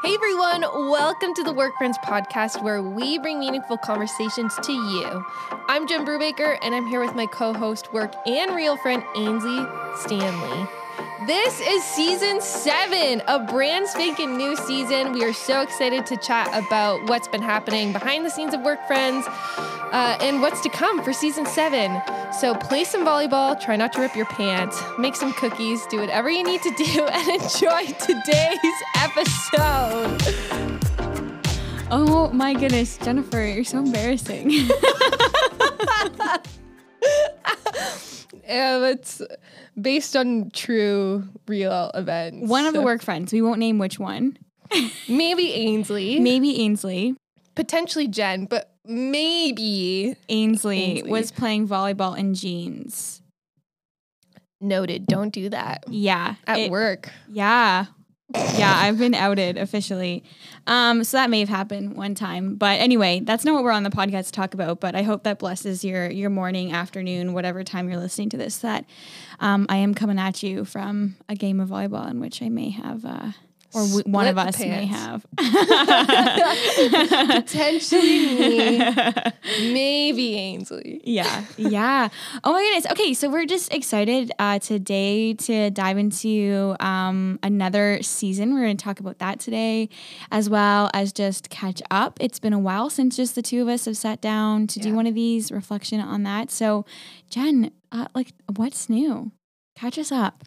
Hey everyone, welcome to the Work Friends podcast where we bring meaningful conversations to you. I'm Jen Brubaker and I'm here with my co host, work and real friend Ainsley Stanley. This is season seven, a brand spanking new season. We are so excited to chat about what's been happening behind the scenes of Work Friends uh, and what's to come for season seven. So play some volleyball, try not to rip your pants, make some cookies, do whatever you need to do, and enjoy today's episode. Oh my goodness, Jennifer, you're so embarrassing. Um, it's based on true, real events. one of the work friends, we won't name which one. maybe Ainsley, Maybe Ainsley. potentially Jen, but maybe Ainsley, Ainsley. was playing volleyball in jeans. noted. Don't do that Yeah. at it- work. Yeah. Yeah, I've been outed officially. Um, so that may have happened one time. But anyway, that's not what we're on the podcast to talk about. But I hope that blesses your your morning, afternoon, whatever time you're listening to this, that um, I am coming at you from a game of volleyball in which I may have uh, or w- one of us may have. Potentially me, maybe Ainsley. Yeah, yeah. Oh my goodness. Okay, so we're just excited uh, today to dive into um, another season. We're going to talk about that today, as well as just catch up. It's been a while since just the two of us have sat down to do one of these reflection on that. So, Jen, uh, like, what's new? Catch us up.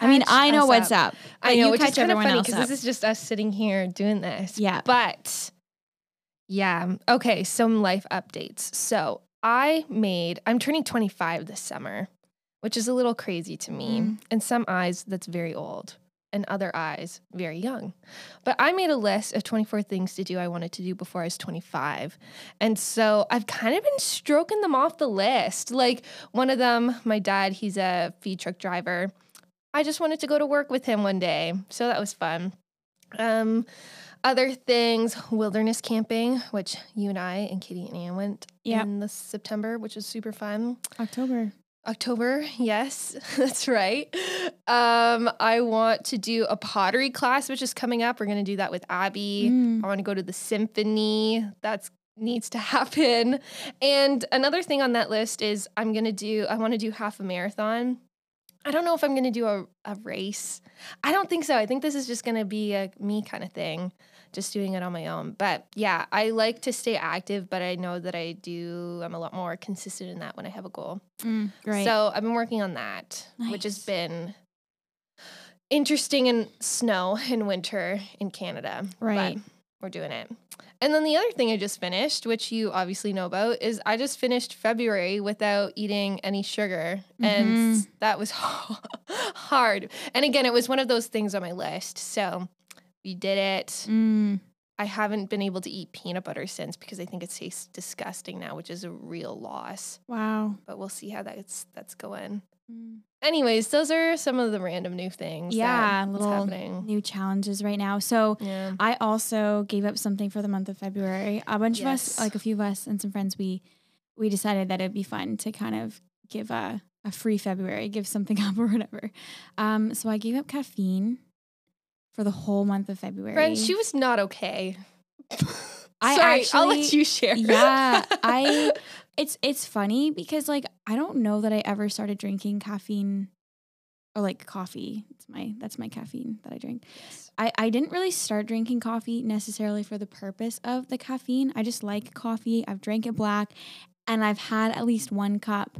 I mean, I know what's up. I know, you which is kind of funny because this is just us sitting here doing this. Yeah. But yeah. Okay. Some life updates. So I made, I'm turning 25 this summer, which is a little crazy to me. Mm. In some eyes, that's very old. In other eyes, very young. But I made a list of 24 things to do I wanted to do before I was 25. And so I've kind of been stroking them off the list. Like one of them, my dad, he's a feed truck driver. I just wanted to go to work with him one day. So that was fun. Um, other things, wilderness camping, which you and I and Katie and Ann went Yep. in the September, which was super fun. October. October, yes, that's right. Um, I want to do a pottery class, which is coming up. We're gonna do that with Abby. Mm. I want to go to the symphony. That's needs to happen. And another thing on that list is I'm gonna do. I want to do half a marathon. I don't know if I'm gonna do a, a race. I don't think so. I think this is just gonna be a me kind of thing, just doing it on my own. But yeah, I like to stay active, but I know that I do. I'm a lot more consistent in that when I have a goal. Mm, great. So I've been working on that, which has been interesting in snow in winter in Canada. but Right. we're doing it. And then the other thing I just finished, which you obviously know about, is I just finished February without eating any sugar. And Mhm. that was hard. And again, it was one of those things on my list. So we did it. Mm. I haven't been able to eat peanut butter since because I think it tastes disgusting now, which is a real loss. Wow. But we'll see how that's that's going. Mm. Anyways, those are some of the random new things. Yeah, that's little happening. new challenges right now. So Yeah. I also gave up something for the month of February. A bunch of us, like a few of us and some friends, we we decided that it'd be fun to kind of give a a free February, give something up or whatever. Um, so I gave up caffeine for the whole month of February. Friend, she was not okay. I Sorry, I'll let you share. yeah, I it's it's funny because like I don't know that I ever started drinking caffeine or like coffee. It's my that's my caffeine that I drink. Yes. I, I didn't really start drinking coffee necessarily for the purpose of the caffeine. I just like coffee. I've drank it black and I've had at least one cup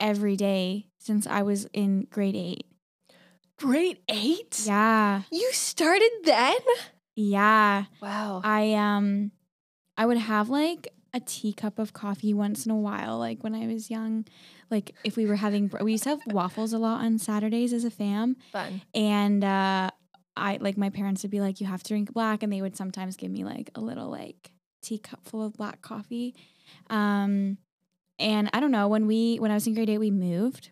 every day since I was in grade eight. Grade eight? Yeah. You started then? Yeah. Wow. I um I would have like a teacup of coffee once in a while, like when I was young. Like if we were having we used to have waffles a lot on Saturdays as a fam. Fun. and uh i like my parents would be like you have to drink black and they would sometimes give me like a little like teacup full of black coffee um and i don't know when we when i was in grade eight we moved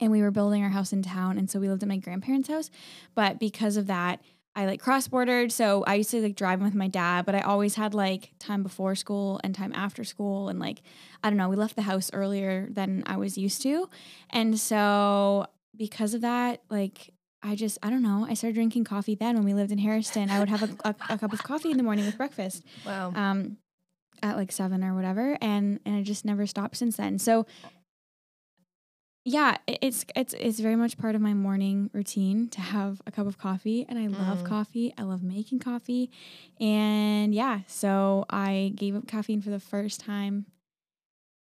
and we were building our house in town and so we lived at my grandparents house but because of that i like cross bordered so i used to like drive with my dad but i always had like time before school and time after school and like i don't know we left the house earlier than i was used to and so because of that, like I just, I don't know. I started drinking coffee then when we lived in Harrison. I would have a, a, a cup of coffee in the morning with breakfast Wow. um, at like seven or whatever, and and I just never stopped since then. So, yeah, it's it's it's very much part of my morning routine to have a cup of coffee, and I love Mm. coffee. I love making coffee, and yeah, so I gave up caffeine for the first time,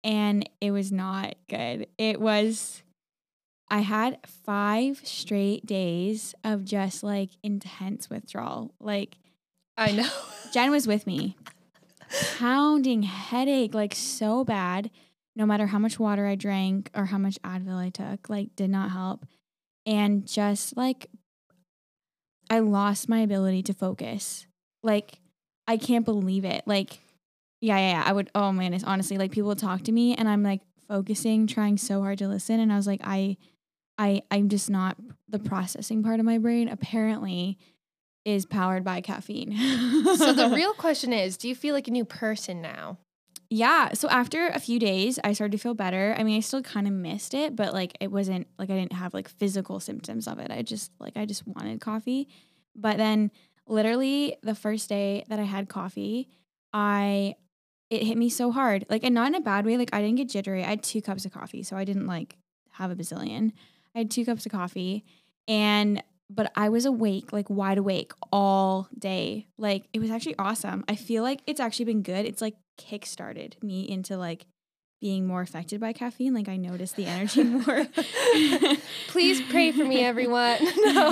and it was not good. It was. I had five straight days of just like intense withdrawal. Like I know. Jen was with me. Pounding headache, like so bad. No matter how much water I drank or how much Advil I took, like did not help. And just like I lost my ability to focus. Like I can't believe it. Like, yeah, yeah, yeah. I would oh man, it's honestly like people talk to me and I'm like focusing, trying so hard to listen. And I was like, I I I'm just not the processing part of my brain apparently is powered by caffeine. so the real question is, do you feel like a new person now? Yeah. So after a few days, I started to feel better. I mean, I still kind of missed it, but like it wasn't like I didn't have like physical symptoms of it. I just like I just wanted coffee. But then literally the first day that I had coffee, I it hit me so hard. Like and not in a bad way. Like I didn't get jittery. I had two cups of coffee, so I didn't like have a bazillion. I had two cups of coffee and but I was awake, like wide awake all day. Like it was actually awesome. I feel like it's actually been good. It's like kickstarted me into like being more affected by caffeine. Like I noticed the energy more. Please pray for me, everyone. no,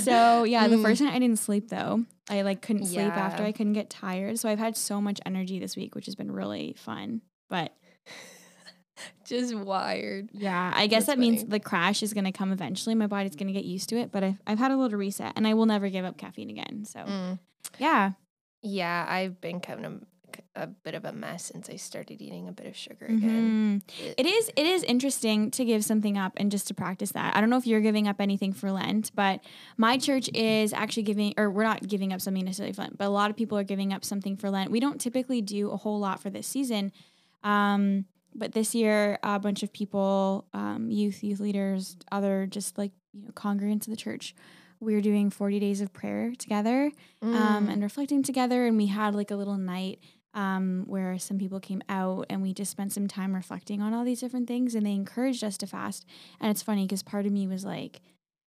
so yeah, the Mm. first night I didn't sleep though. I like couldn't sleep after. I couldn't get tired. So I've had so much energy this week, which has been really fun. But just wired. yeah, I guess That's that means the crash is going to come eventually. My body's going to get used to it. But I've, I've had a little reset, and I will never give up caffeine again. So Mm. yeah, Yeah, I've been kind of a bit of a mess since I started eating a bit of sugar again. Mhm. It is it is interesting to give something up and just to practice that. I don't know if you're giving up anything for Lent, but my church is actually giving or we're not giving up something necessarily for Lent, but a lot of people are giving up something for Lent. We don't typically do a whole lot for this season. Um, but this year a bunch of people, um, youth, youth leaders, other just like, you know, congregants of the church, we were doing 40 days of prayer together um, Mm. and reflecting together. And we had like a little night um, where some people came out and we just spent some time reflecting on all these different things. And they encouraged us to fast. And it's funny because part of me was like,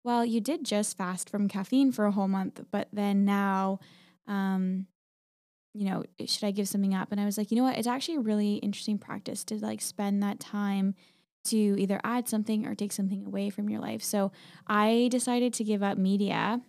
well, you did just fast from caffeine for a whole month, but then now, um, you know, should I give something up? And I was like, you know what? It's actually a really interesting practice to like spend that time to either add something or take something away from your life. So I decided to give up media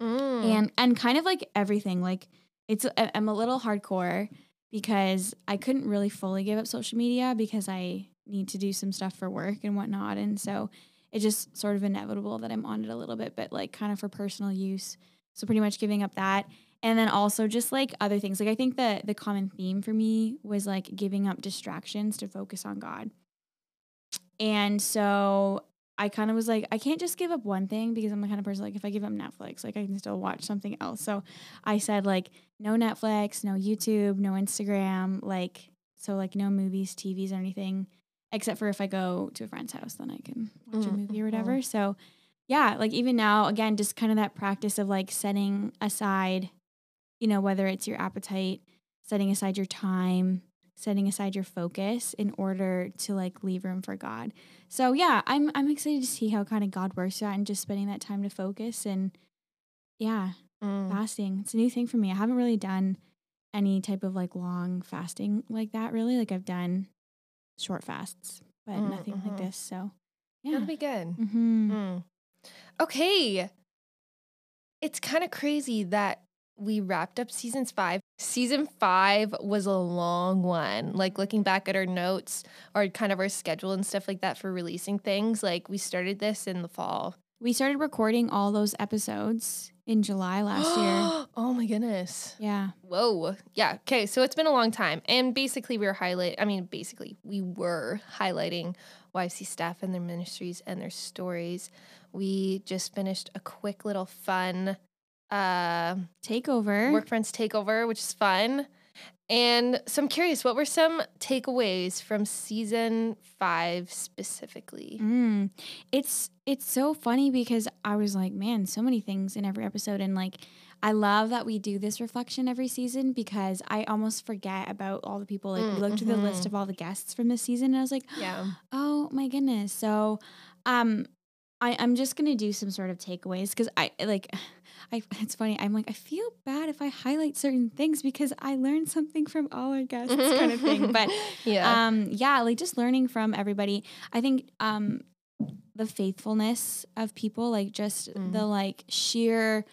Mm. and and kind of like everything like it's i'm a little hardcore because i couldn't really fully give up social media because i need to do some stuff for work and whatnot and so it's just sort of inevitable that i'm on it a little bit but like kind of for personal use so pretty much giving up that and then also just like other things like i think the the common theme for me was like giving up distractions to focus on god and so I kind of was like, I can't just give up one thing because I'm the kind of person like if I give up Netflix, like I can still watch something else. So I said like no Netflix, no YouTube, no Instagram, like so like no movies, TVs, or anything, except for if I go to a friend's house, then I can watch a Mm, movie or mhm. whatever. So yeah, like even now, again, just kind of that practice of like setting aside, you know, whether it's your appetite, setting aside your time, setting aside your focus in order to like leave room for God. So yeah, I'm I'm excited to see how kind of God works that and just spending that time to focus and yeah, Mm. fasting. It's a new thing for me. I haven't really done any type of like long fasting like that really. Like I've done short fasts, but Mm, nothing like mhm. this. So yeah. That'll be good. Mm-hmm. Mm. Okay. It's kind of crazy that we wrapped up seasons five. Season five was a long one. Like looking back at our notes or kind of our schedule and stuff like that for releasing things, like we started this in the fall. We started recording all those episodes in July last year. oh my goodness. Yeah. Whoa. Yeah. Okay. So it's been a long time. And basically, we were highlight. I mean, basically, we were highlighting YFC staff and their ministries and their stories. We just finished a quick little fun uh, Takeover. Work Friends Takeover, which is fun. And so I'm curious, what were some takeaways from season five specifically? Mm. It's it's so funny because I was like, man, so many things in every episode, and like I love that we do this reflection every season because I almost forget about all the people. Like Mm, we looked through the list mhm. of all the guests from this season, and I was like, Yeah. oh my goodness. So, um, I I'm just gonna do some sort of takeaways because I like. I, it's funny. I'm like, I feel bad if I highlight certain things because I learned something from all our guests, kind of thing. But yeah. um yeah like just learning from everybody i think um the faithfulness of people like just Mm. the like sheer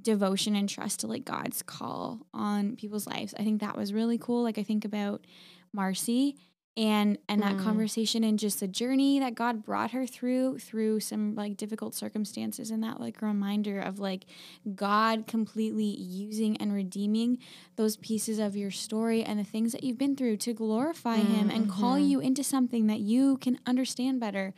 devotion and trust to like god's call on people's lives i think that was really cool like i think about marcy and and that Mm. conversation and just the journey that god brought her through through some like difficult circumstances and that like reminder of like god completely using and redeeming those pieces of your story and the things that you've been through to glorify him and call Mhm. you into something that you can understand better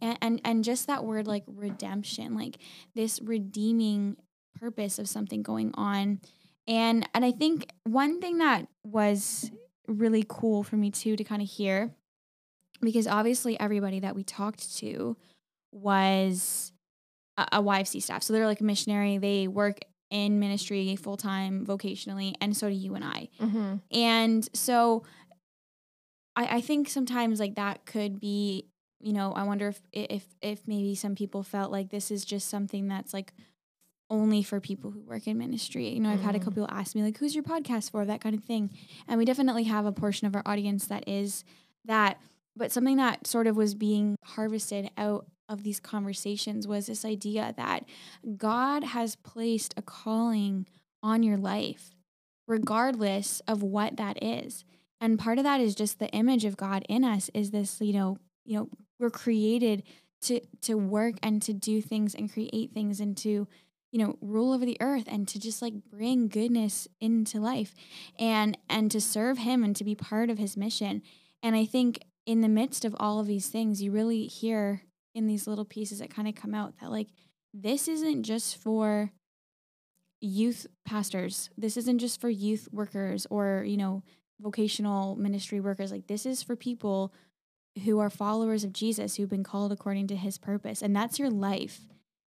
and, and and just that word like redemption like this redeeming purpose of something going on and and i think one thing that was really cool for me too to kind of hear because obviously everybody that we talked to was a, a YFC staff. So they're like a missionary. They work in ministry full time, vocationally, and so do you and I. Mhm. And so I, I think sometimes like that could be, you know, I wonder if if if maybe some people felt like this is just something that's like only for people who work in ministry. You know, I've had a Mm. couple people ask me like, "Who's your podcast for?" That kind of thing, and we definitely have a portion of our audience that is that. But something that sort of was being harvested out of these conversations was this idea that God has placed a calling on your life, regardless of what that is. And part of that is just the image of God in us is this, you know, you know, we're created to to work and to do things and create things and to, you know, rule over the earth and to just like bring goodness into life and and to serve him and to be part of his mission. And I think in the midst of all of these things, you really hear in these little pieces that kind of come out that like this isn't just for youth pastors. This isn't just for youth workers or, you know, vocational ministry workers. Like this is for people who are followers of Jesus who've been called according to his purpose. And that's your life.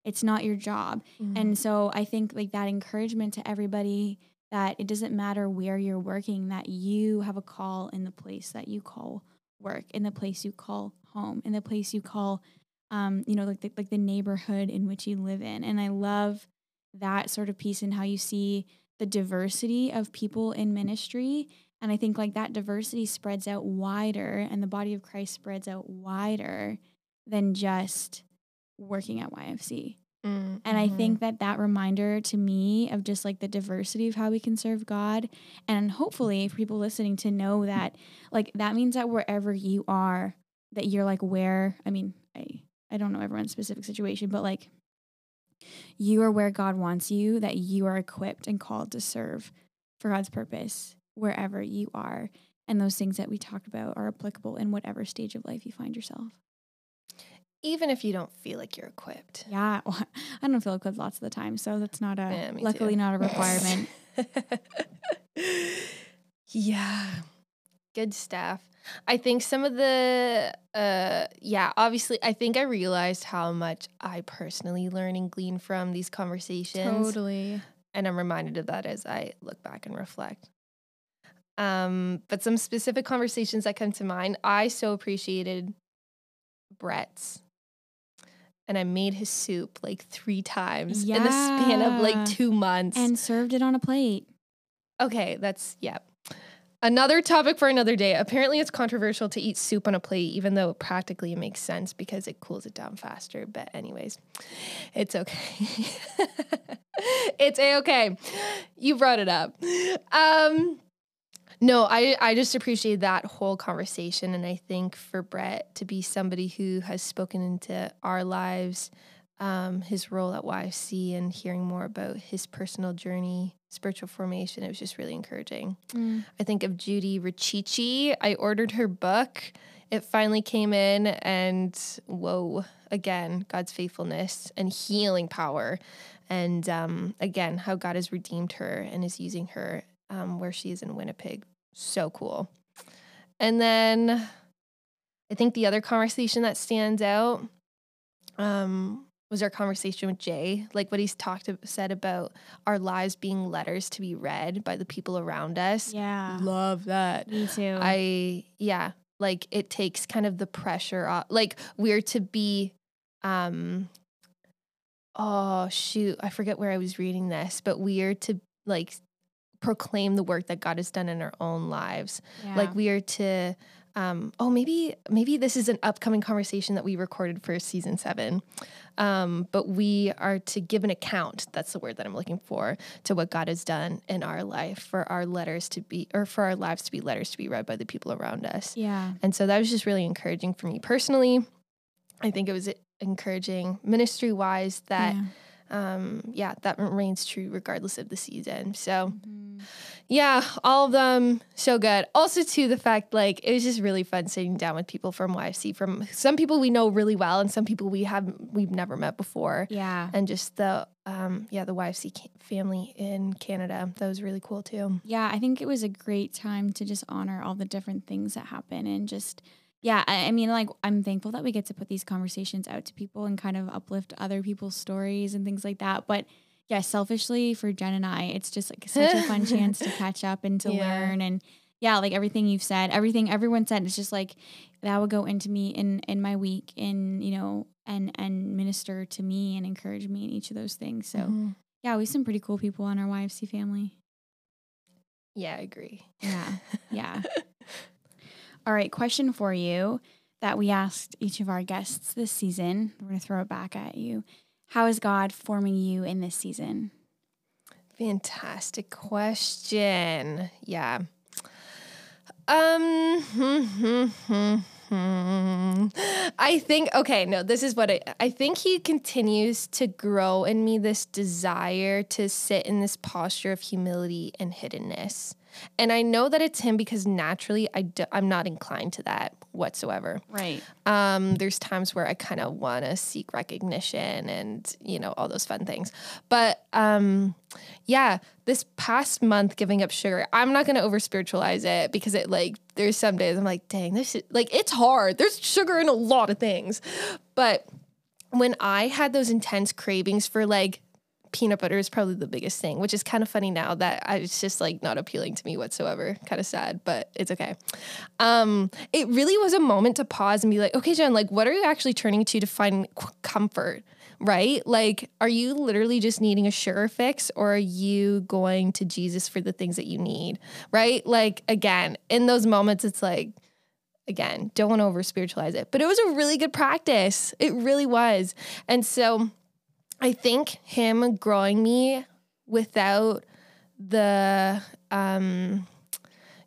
It's not your job. Mhm. And so I think like that encouragement to everybody that it doesn't matter where you're working, that you have a call in the place that you call work, in the place you call home, in the place you call, um, you know, like the, like the neighborhood in which you live in. And I love that sort of piece and how you see the diversity of people in ministry. And I think like that diversity spreads out wider and the body of Christ spreads out wider than just working at YFC. Mm, And I think that that reminder to me of just like the diversity of how we can serve God, and hopefully for people listening to know that, like that means that wherever you are, that you're like where. I mean, I I don't know everyone's specific situation, but like you are where God wants you. That you are equipped and called to serve for God's purpose wherever you are, and those things that we talk about are applicable in whatever stage of life you find yourself. Even if you don't feel like you're equipped. Yeah, well, I don't feel equipped lots of the time, so that's not a Yeah, luckily too. not a requirement. yeah. Good stuff. I think some of the uh yeah, obviously I think I realized how much I personally learn and glean from these conversations. Totally. And I'm reminded of that as I look back and reflect. Um, but some specific conversations that come to mind, I so appreciated Brett's. And I made his soup like three times in the span of like two months. And served it on a plate. Okay, that's yeah. Another topic for another day. Apparently, it's controversial to eat soup on a plate, even though it practically it makes sense because it cools it down faster. But, anyways, it's okay. it's a okay. You brought it up. Um, no, I I just appreciate that whole conversation, and I think for Brett to be somebody who has spoken into our lives, um, his role at YFC, and hearing more about his personal journey, spiritual formation, it was just really encouraging. I think of Judy Richichi. I ordered her book. It finally came in, and whoa, again, God's faithfulness and healing power. And um, again, how God has redeemed her and is using her um, where she is in Winnipeg so cool. And then I think the other conversation that stands out um, was our conversation with Jay, like what he's talked said about our lives being letters to be read by the people around us. Yeah. Love that. Me too. I yeah, like it takes kind of the pressure off. Like we're to be um oh shoot, I forget where I was reading this, but we are to like proclaim the work that God has done in our own lives. yeah. Like we are to um oh maybe maybe this is an upcoming conversation that we recorded for season 7. Um but we are to give an account, that's the word that I'm looking for, to what God has done in our life for our letters to be or for our lives to be letters to be read by the people around us. yeah. And so that was just really encouraging for me personally. I think it was encouraging ministry wise that yeah. Um yeah, that remains true regardless of the season. So Mhm. yeah, all of them so good. Also, to the fact like it was just really fun sitting down with people from YFC, from some people we know really well and some people we haven't we've never met before, Yeah. and just the um yeah the YFC family in Canada. That was really cool too. Yeah, I think it was a great time to just honor all the different things that happen and just yeah, I, I mean like I'm thankful that we get to put these conversations out to people and kind of uplift other people's stories and things like that. But yeah, selfishly for Jen and I, it's just like such a fun chance to catch up and to Yeah. learn and yeah, like everything you've said, everything everyone said, it's just like that would go into me in in my week and you know and and minister to me and encourage me in each of those things. So Mhm. yeah, we have some pretty cool people on our YFC family. yeah, I agree. Yeah. Yeah. All right, question for you that we asked each of our guests this season. We're going to throw it back at you. How is God forming you in this season? Fantastic question. Yeah. Um I think okay, no, this is what I I think he continues to grow in me this desire to sit in this posture of humility and hiddenness. And I know that it's him because naturally I do, I'm not inclined to that whatsoever. Right. Um, there's times where I kind of want to seek recognition and you know all those fun things. But um, yeah, this past month giving up sugar, I'm not gonna over spiritualize it because it like there's some days I'm like, dang, this is like it's hard. There's sugar in a lot of things, but when I had those intense cravings for like peanut butter is probably the biggest thing, which is kind of funny now that I, it's just like not appealing to me whatsoever. Kind of sad, but it's okay. Um, it really was a moment to pause and be like, okay, Jen, like, what are you actually turning to to find comfort? Right? Like, are you literally just needing a sugar fix or are you going to Jesus for the things that you need? Right? Like, again, in those moments, it's like, again, don't want to over spiritualize it, but it was a really good practice. It really was. And so I think him growing me without the, um,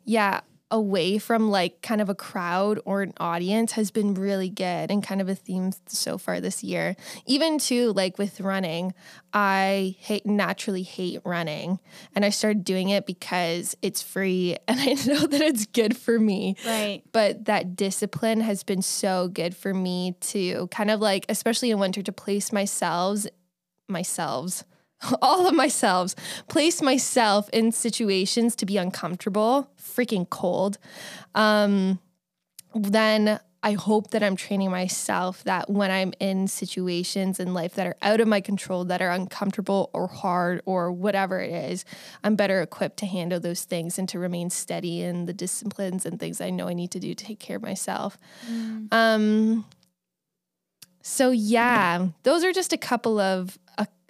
yeah, away from like kind of a crowd or an audience has been really good and kind of a theme so far this year. Even too, like with running, I hate naturally hate running. And I started doing it because it's free and I know that it's good for me Right. but that discipline has been so good for me to kind of like especially in winter to place myself myself all of myself place myself in situations to be uncomfortable freaking cold um then I hope that I'm training myself that when I'm in situations in life that are out of my control, that are uncomfortable or hard or whatever it is, I'm better equipped to handle those things and to remain steady in the disciplines and things I know I need to do to take care of myself. Um so yeah, those are just a couple of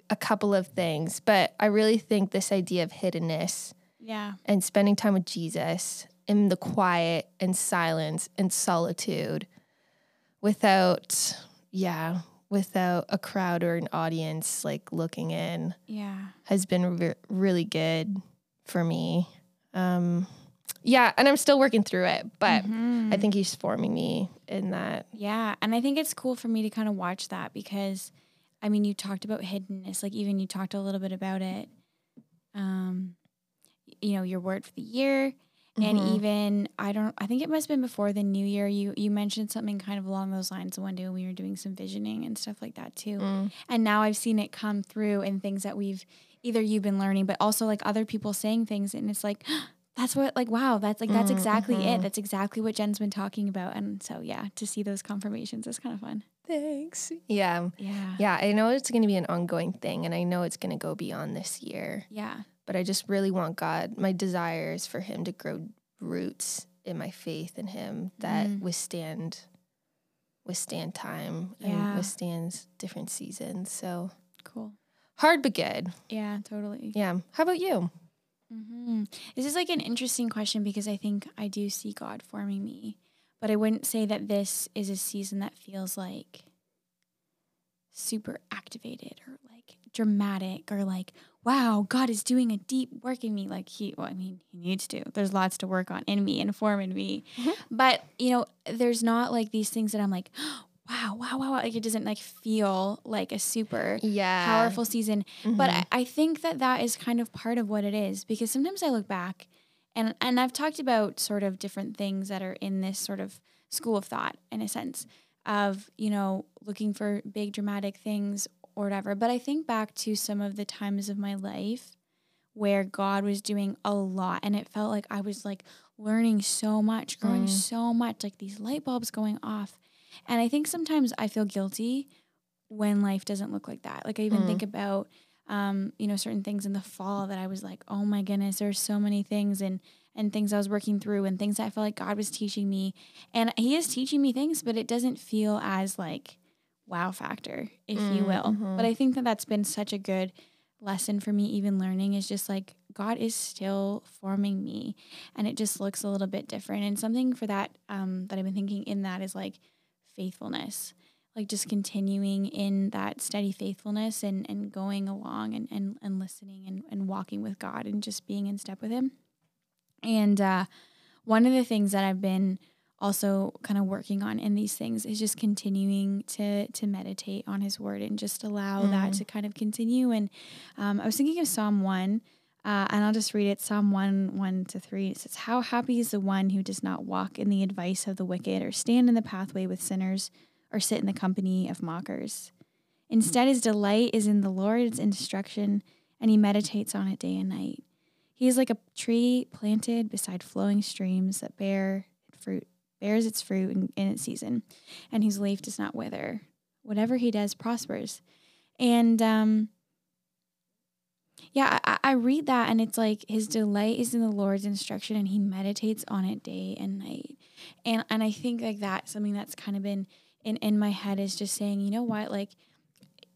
a, couple of things, but I really think this idea of hiddenness Yeah. and spending time with Jesus in the quiet and silence and solitude without, yeah, without a crowd or an audience like looking in Yeah. has been re- really good for me. Um, yeah, and I'm still working through it, but Mhm. I think he's forming me in that. Yeah, and I think it's cool for me to kind of watch that because, I mean, you talked about hiddenness, like even you talked a little bit about it. Um, you know, your word for the year, and Mhm. even I don't, I think it must have been before the new year. You you mentioned something kind of along those lines one day when we were doing some visioning and stuff like that too. Mm. And now I've seen it come through in things that we've either you've been learning, but also like other people saying things, and it's like. that's what like wow that's like that's exactly Mhm. it that's exactly what jen's been talking about and so yeah to see those confirmations is kind of fun Thanks. Yeah. yeah Yeah. I know it's going to be an ongoing thing and I know it's going to go beyond this year, yeah but I just really want God, my desire is for Him to grow roots in my faith in Him that Mm. withstand. Withstand time Yeah. and withstands different seasons. So cool hard but good. yeah totally Yeah. How about you? hmm This is like an interesting question because I think I do see God forming me, but I wouldn't say that this is a season that feels like super activated or like dramatic or like, wow, God is doing a deep work in me. Like he, well, I mean, he needs to. There's lots to work on in me and form in me. Mhm. But, you know, there's not like these things that I'm like, wow, wow, wow, wow. Like it doesn't like feel like a super Yeah. powerful season. But Mhm. I, I think that that is kind of part of what it is because sometimes I look back and and I've talked about sort of different things that are in this sort of school of thought in a sense of you know looking for big dramatic things or whatever. But I think back to some of the times of my life where God was doing a lot and it felt like I was like learning so much, growing Mm. so much, like these light bulbs going off. And I think sometimes I feel guilty when life doesn't look like that. Like I even Mm. think about um, you know, certain things in the fall that I was like, oh my goodness, there's so many things and and things I was working through and things that I felt like God was teaching me. And he is teaching me things, but it doesn't feel as like wow factor, if you Mm, will. But I think that that's been such a good lesson for me even learning is just like God is still forming me and it just looks a little bit different and something for that um that I've been thinking in that is like faithfulness like just continuing in that steady faithfulness and and going along and and, and listening and, and walking with God and just being in step with him. And uh one of the things that I've been also kind of working on in these things is just continuing to to meditate on his word and just allow that Mm. to kind of continue. And um, i was thinking of psalm 1 uh, and i'll just read it psalm 1 1 to 3 it says how happy is the one who does not walk in the advice of the wicked or stand in the pathway with sinners or sit in the company of mockers instead his delight is in the lord's instruction and he meditates on it day and night he is like a tree planted beside flowing streams that bear fruit bears its fruit in, in its season, and whose leaf does not wither. Whatever he does prospers. And um, yeah, I, I read that, and it's like his delight is in the Lord's instruction, and he meditates on it day and night. And and I think like that's something that's kind of been in in my head is just saying, you know what, like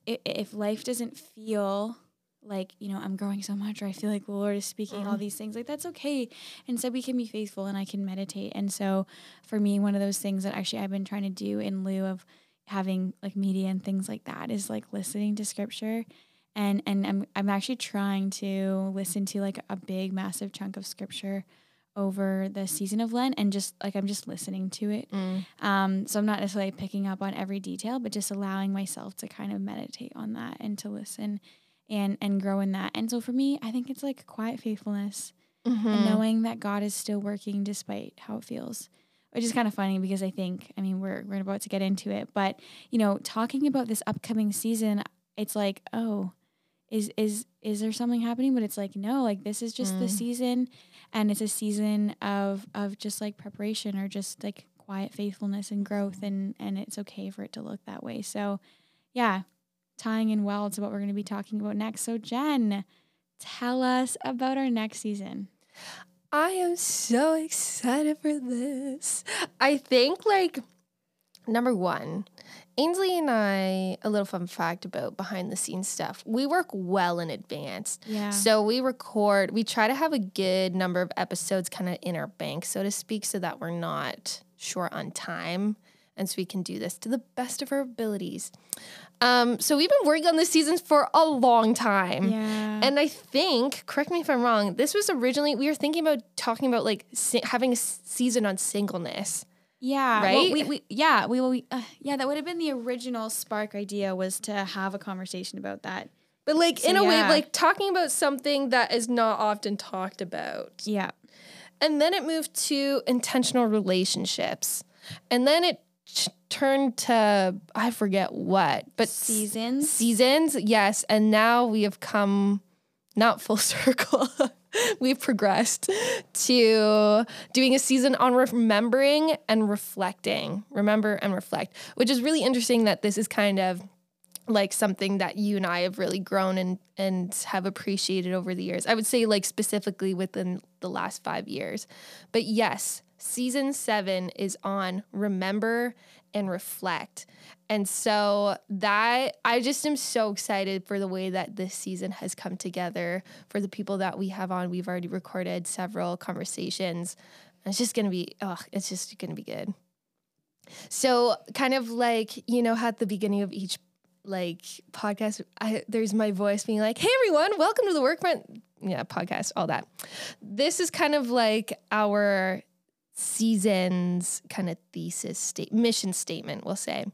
if life doesn't feel like you know i'm growing so much or i feel like the lord is speaking all Mhm. these things like that's okay. And so we can be faithful and i can meditate. And so for me one of those things that actually i've been trying to do in lieu of having like media and things like that is like listening to scripture. And and i'm, I'm actually trying to listen to like a big massive chunk of scripture over the season of lent and just like i'm just listening to it Mm. um, so I'm not necessarily picking up on every detail, but just allowing myself to kind of meditate on that and to listen and and grow in that. And so for me, I think it's like quiet faithfulness and Mhm. knowing that God is still working despite how it feels. Which is kind of funny because I think, I mean, we're we're about to get into it, but you know, talking about this upcoming season, it's like, oh, is is is there something happening? But it's like, no, like this is just the Mm. season and it's a season of of just like preparation or just like quiet faithfulness and growth and and it's okay for it to look that way. So yeah, tying in well to what we're going to be talking about next. So Jen, tell us about our next season. I am so excited for this. I think, like, number one, Ainsley and I, a little fun fact about behind the scenes stuff, we work well in advance. Yeah. So we record, we try to have a good number of episodes kind of in our bank, so to speak, so that we're not short on time. And so we can do this to the best of our abilities. Um, so we've been working on this season for a long time. yeah. And I think, correct me if I'm wrong, this was originally, we were thinking about talking about like si- having a season on singleness. Yeah, well, Right? we, we yeah we, we uh, yeah that would have been the original spark idea was to have a conversation about that. But like So, in a way, like talking about something that is not often talked about. Yeah, And then it moved to intentional relationships. And then it ch- turned to, I forget what, but seasons. seasons, yes. And now we have come not full circle. we've progressed to doing a season on remembering and reflecting. Remember and reflect, which is really interesting that this is kind of like something that you and I have really grown and and have appreciated over the years. I would say like specifically within the last 5 years. But yes, season 7 is on remember and reflect. And so that I just am so excited for the way that this season has come together for the people that we have on. We've already recorded several conversations. It's just to be oh, it's just to be good. So, kind of like, you know, at the beginning of each like podcast, I, there's my voice being like, "Hey everyone, welcome to the Work Friends yeah podcast, all that." This is kind of like our season's kind of thesis state mission statement, we'll say.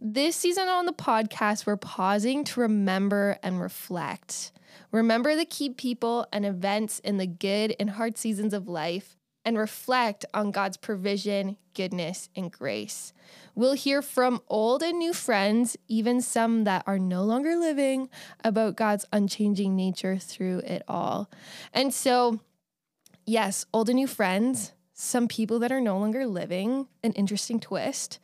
This season on the podcast, we're pausing to remember and reflect. Remember the key people and events in the good and hard seasons of life and reflect on God's provision, goodness, and grace. We'll hear from old and new friends, even some that are no longer living, about God's unchanging nature through it all. And so, yes, old and new friends, some people that are no longer living, an interesting twist.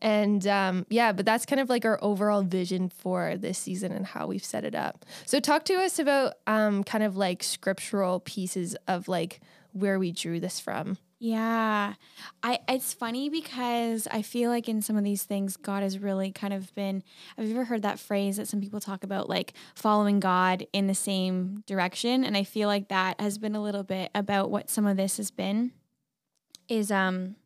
And um, yeah, but that's kind of like our overall vision for this season and how we've set it up. So, talk to us about um, kind of like scriptural pieces of like where we drew this from. Yeah. I it's funny because I feel like in some of these things God has really kind of been have you ever heard that phrase that some people talk about like following God in the same direction and I feel like that has been a little bit about what some of this has been is um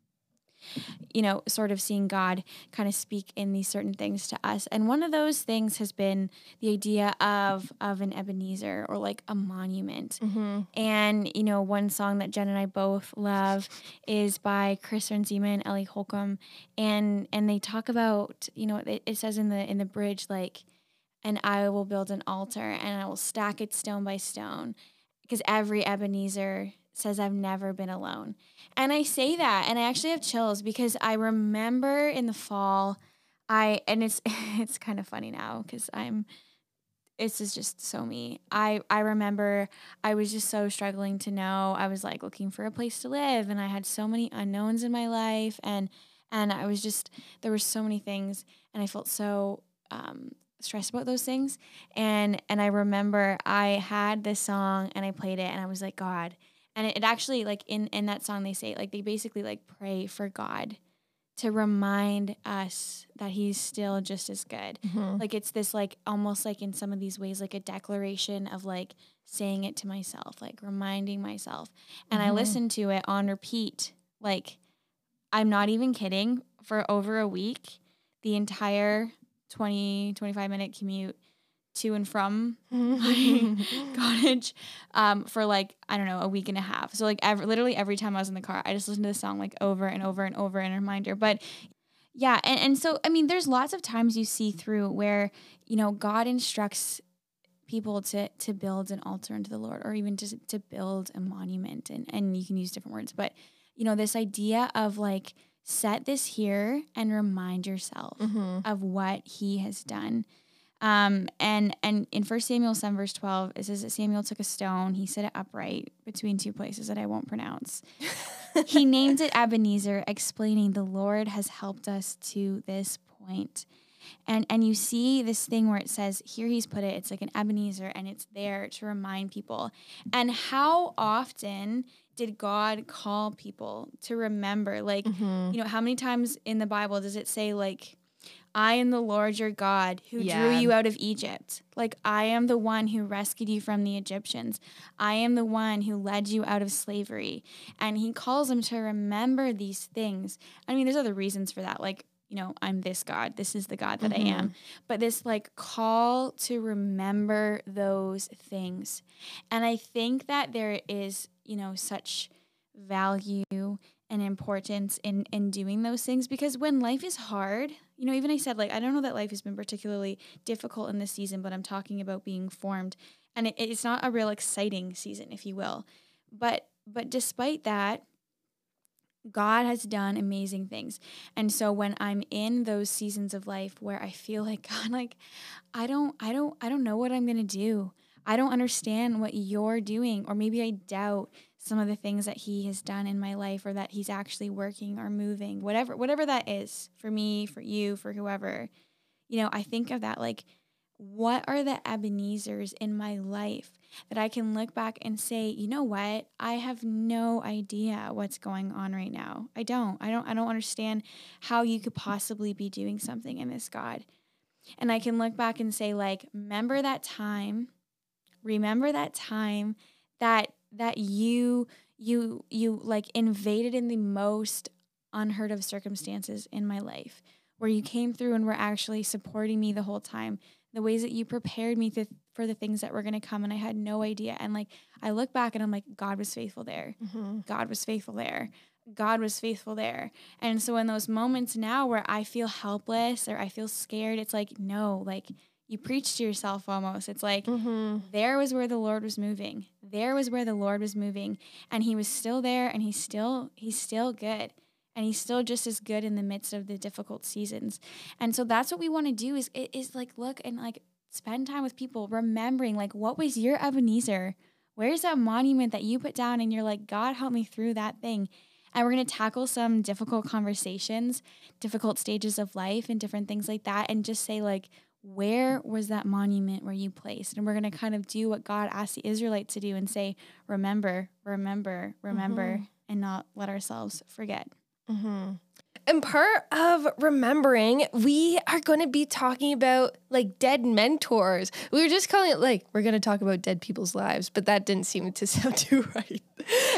you know, sort of seeing God kind of speak in these certain things to us. And one of those things has been the idea of of an Ebenezer or like a monument. Mm-hmm. And you know, one song that Jen and I both love is by Chris Renzema and Ellie Holcomb, and and they talk about you know it, it says in the in the bridge like, and I will build an altar and I will stack it stone by stone, because every Ebenezer says I've never been alone. And I say that and I actually have chills because I remember in the fall I and it's it's kind of funny now cuz I'm this is just so me. I I remember I was just so struggling to know. I was like looking for a place to live and I had so many unknowns in my life and and I was just there were so many things and I felt so um stressed about those things and and I remember I had this song and I played it and I was like God and it, it actually like in in that song they say like they basically like pray for god to remind us that he's still just as good mm-hmm. like it's this like almost like in some of these ways like a declaration of like saying it to myself like reminding myself and mm-hmm. i listened to it on repeat like i'm not even kidding for over a week the entire 20 25 minute commute to and from my cottage um, for like I don't know a week and a half. So like every, literally every time I was in the car, I just listened to the song like over and over and over in a reminder. But yeah, and, and so I mean, there's lots of times you see through where you know God instructs people to to build an altar unto the Lord, or even just to build a monument, and and you can use different words, but you know this idea of like set this here and remind yourself mm-hmm. of what He has done um, and and in First Samuel 7, verse 12, it says that Samuel took a stone, he set it upright between two places that I won't pronounce. he named it Ebenezer, explaining the Lord has helped us to this point. And and you see this thing where it says, here he's put it, it's like an Ebenezer, and it's there to remind people. And how often did God call people to remember? Like, mm-hmm. you know, how many times in the Bible does it say like I am the Lord your God who yeah. drew you out of Egypt. Like, I am the one who rescued you from the Egyptians. I am the one who led you out of slavery. And he calls them to remember these things. I mean, there's other reasons for that. Like, you know, I'm this God. This is the God that mm-hmm. I am. But this like call to remember those things. And I think that there is, you know, such value and importance in in doing those things because when life is hard you know even i said like i don't know that life has been particularly difficult in this season but i'm talking about being formed and it, it's not a real exciting season if you will but but despite that God has done amazing things. And so when I'm in those seasons of life where I feel like God like I don't I don't I don't know what I'm going to do. I don't understand what you're doing, or maybe I doubt some of the things that he has done in my life or that he's actually working or moving, whatever whatever that is for me, for you, for whoever. You know, I think of that like what are the Ebenezers in my life that I can look back and say, you know what? I have no idea what's going on right now. I don't. I don't I don't understand how you could possibly be doing something in this God. And I can look back and say like, remember that time? Remember that time that that you you you like invaded in the most unheard of circumstances in my life where you came through and were actually supporting me the whole time the ways that you prepared me th- for the things that were going to come and I had no idea. And like I look back and I'm like God was faithful there. Mm-hmm. God was faithful there. God was faithful there. And so in those moments now where I feel helpless or I feel scared, it's like no, like you preach to yourself almost. It's like mm-hmm. there was where the Lord was moving. There was where the Lord was moving and he was still there and he's still he's still good and he's still just as good in the midst of the difficult seasons. And so that's what we want to do is is like look and like spend time with people remembering like what was your Ebenezer? Where's that monument that you put down and you're like God help me through that thing? And we're going to tackle some difficult conversations, difficult stages of life and different things like that and just say like where was that monument where you placed? And we're going to kind of do what God asked the Israelites to do and say, remember, remember, remember, mm-hmm. and not let ourselves forget. Mm-hmm. And part of remembering, we are going to be talking about like dead mentors. We were just calling it like, we're going to talk about dead people's lives, but that didn't seem to sound too right.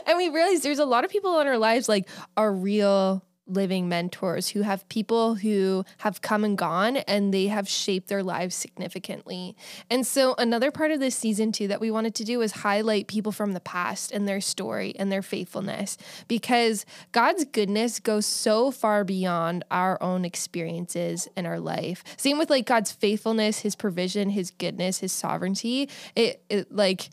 And we realized there's a lot of people in our lives like are real living mentors who have people who have come and gone and they have shaped their lives significantly. And so, another part of this season, too, that we wanted to do is highlight people from the past and their story and their faithfulness because God's goodness goes so far beyond our own experiences in our life. Same with like God's faithfulness, his provision, his goodness, his sovereignty. It, it like,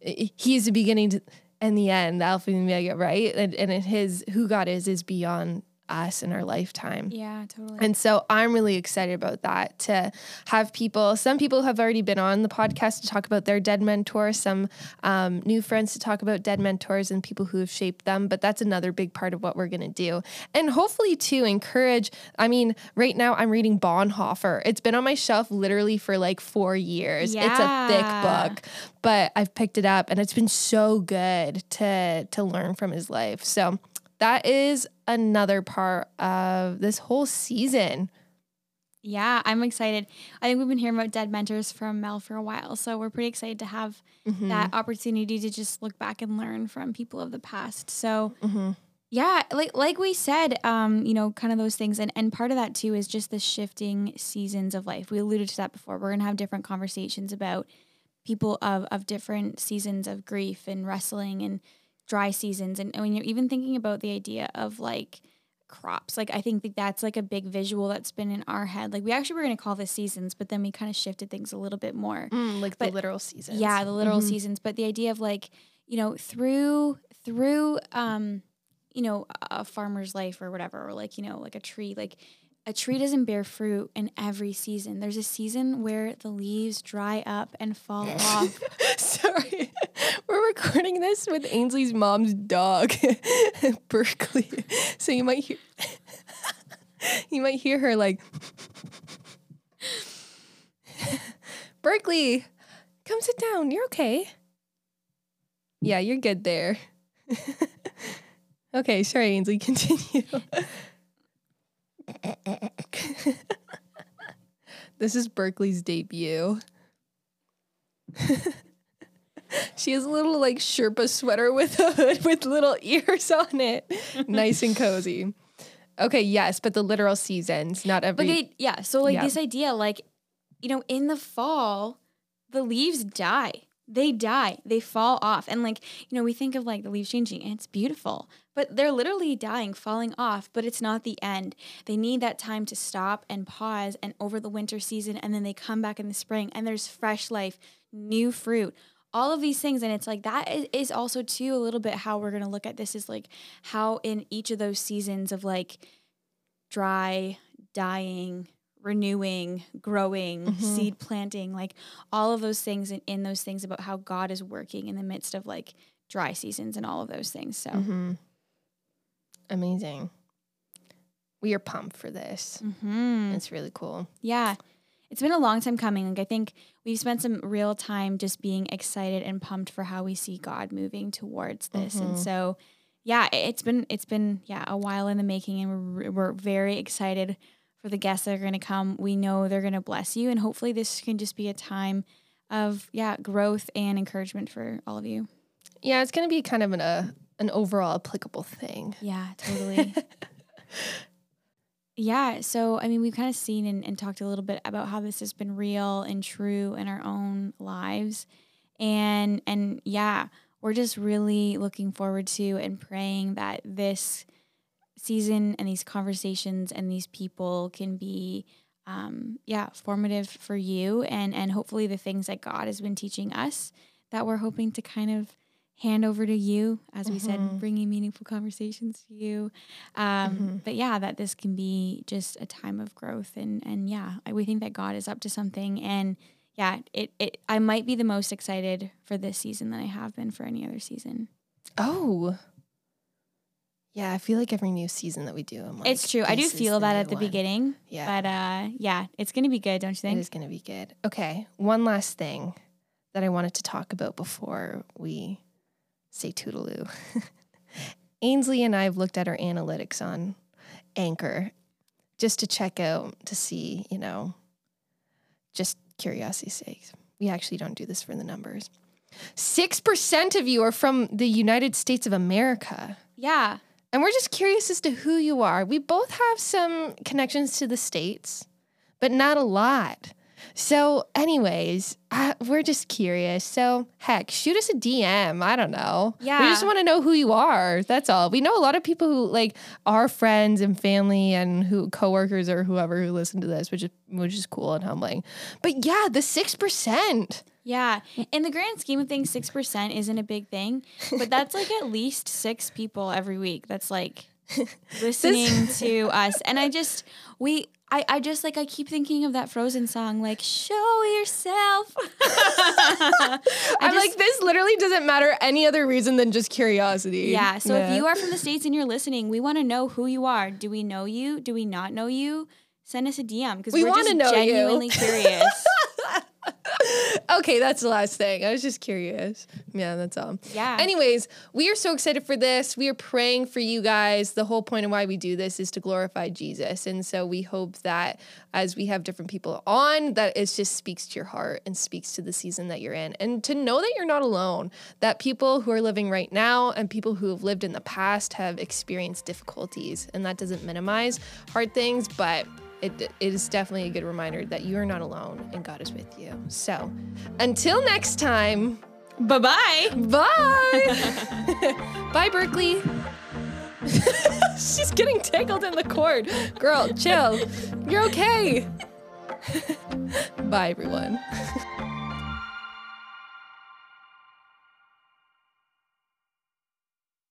it, he's the beginning to, and the end, Alpha and Omega, right? And, and his who God is is beyond us in our lifetime. Yeah, totally. And so I'm really excited about that to have people, some people have already been on the podcast to talk about their dead mentors, some um, new friends to talk about dead mentors and people who have shaped them. But that's another big part of what we're going to do. And hopefully to encourage, I mean, right now I'm reading Bonhoeffer. It's been on my shelf literally for like four years. Yeah. It's a thick book, but I've picked it up and it's been so good to to learn from his life. So that is another part of this whole season. Yeah, I'm excited. I think we've been hearing about dead mentors from Mel for a while. So we're pretty excited to have mm-hmm. that opportunity to just look back and learn from people of the past. So mm-hmm. yeah, like like we said, um, you know, kind of those things. And and part of that too is just the shifting seasons of life. We alluded to that before. We're gonna have different conversations about people of of different seasons of grief and wrestling and dry seasons and, and when you're even thinking about the idea of like crops like i think that that's like a big visual that's been in our head like we actually were going to call this seasons but then we kind of shifted things a little bit more mm, like but, the literal seasons yeah the literal mm-hmm. seasons but the idea of like you know through through um you know a farmer's life or whatever or like you know like a tree like a tree doesn't bear fruit in every season. There's a season where the leaves dry up and fall off. This with Ainsley's mom's dog, Berkeley. So you might hear you might hear her like Berkeley, come sit down. You're okay. Yeah, you're good there. okay, sorry, Ainsley, continue. this is Berkeley's debut. she has a little like Sherpa sweater with a hood with little ears on it. nice and cozy. Okay, yes, but the literal seasons, not every. But they, yeah, so like yeah. this idea, like, you know, in the fall, the leaves die they die, they fall off. And like, you know, we think of like the leaves changing and it's beautiful, but they're literally dying, falling off, but it's not the end. They need that time to stop and pause and over the winter season and then they come back in the spring and there's fresh life, new fruit. All of these things and it's like that is also too a little bit how we're going to look at this is like how in each of those seasons of like dry, dying, renewing, growing, Mhm. seed planting, like all of those things and in those things about how God is working in the midst of like dry seasons and all of those things. So, hmm Amazing. We are pumped for this. Mhm. It's really cool. yeah, it's been a long time coming. Like I think we've spent some real time just being excited and pumped for how we see God moving towards this. And Mhm. so, yeah, it- it's been it's been yeah a while in the making, and we're we're very excited for the guests that are going to come. We know they're going to bless you, and hopefully this can just be a time of yeah growth and encouragement for all of you. Yeah, it's going to be kind of an, uh, an overall applicable thing. Yeah, totally. yeah. So, I mean, we've kind of seen and, and talked a little bit about how this has been real and true in our own lives. And, and yeah, we're just really looking forward to and praying that this season and these conversations and these people can be, um, yeah, formative for you and, and hopefully the things that God has been teaching us that we're hoping to kind of hand over to you, as we Mhm. said, bringing meaningful conversations to you. Um, Mhm. But yeah, that this can be just a time of growth, and and yeah, I- we think that God is up to something, and yeah, it it I might be the most excited for this season than I have been for any other season. Oh. Yeah, I feel like every new season that we do, I'm like, it's true. I do feel that at the one. beginning, Yeah, but uh, yeah, it's gonna be good, don't you think? It's going to be good. Okay, one last thing that I wanted to talk about before we say toodaloo. Ainsley and I have looked at our analytics on Anchor just to check out to see, you know, just curiosity's sake. We actually don't do this for the numbers. 6% of you are from the United States of America. Yeah, And we're just curious as to who you are. We both have some connections to the States, but not a lot. So, anyways, uh, we're just curious. So, heck, shoot us a DM. I don't know. Yeah. We just want to know who you are. That's all. We know a lot of people who like are friends and family and who coworkers or whoever who listen to this, which is which is cool and humbling. But yeah, the six percent. yeah. In the grand scheme of things, six percent isn't a big thing, but that's like at least six people every week. That's like listening to us, and I just we. I, I just like I keep thinking of that Frozen song, like "Show Yourself." I I'm just- like, this literally doesn't matter any other reason than just curiosity. Yeah. So if you are from the States and you're listening, we want to know who you are. Do we know you? Do we not know you? Send us a DM because We are wanna just know you. genuinely curious. okay, that's the last thing. I was just curious. Yeah, that's all. Yeah. Anyways, we are so excited for this. We are praying for you guys. The whole point of why we do this is to glorify Jesus. And so we hope that as we have different people on, that it just speaks to your heart and speaks to the season that you're in. And to know that you're not alone, that people who are living right now and people who have lived in the past have experienced difficulties. And that doesn't minimize hard things, but it, it is definitely a good reminder that you are not alone and God is with you. So until next time, bye bye. Bye. Bye, Berkeley. She's getting tangled in the cord. Girl, chill. You're okay. Bye, everyone.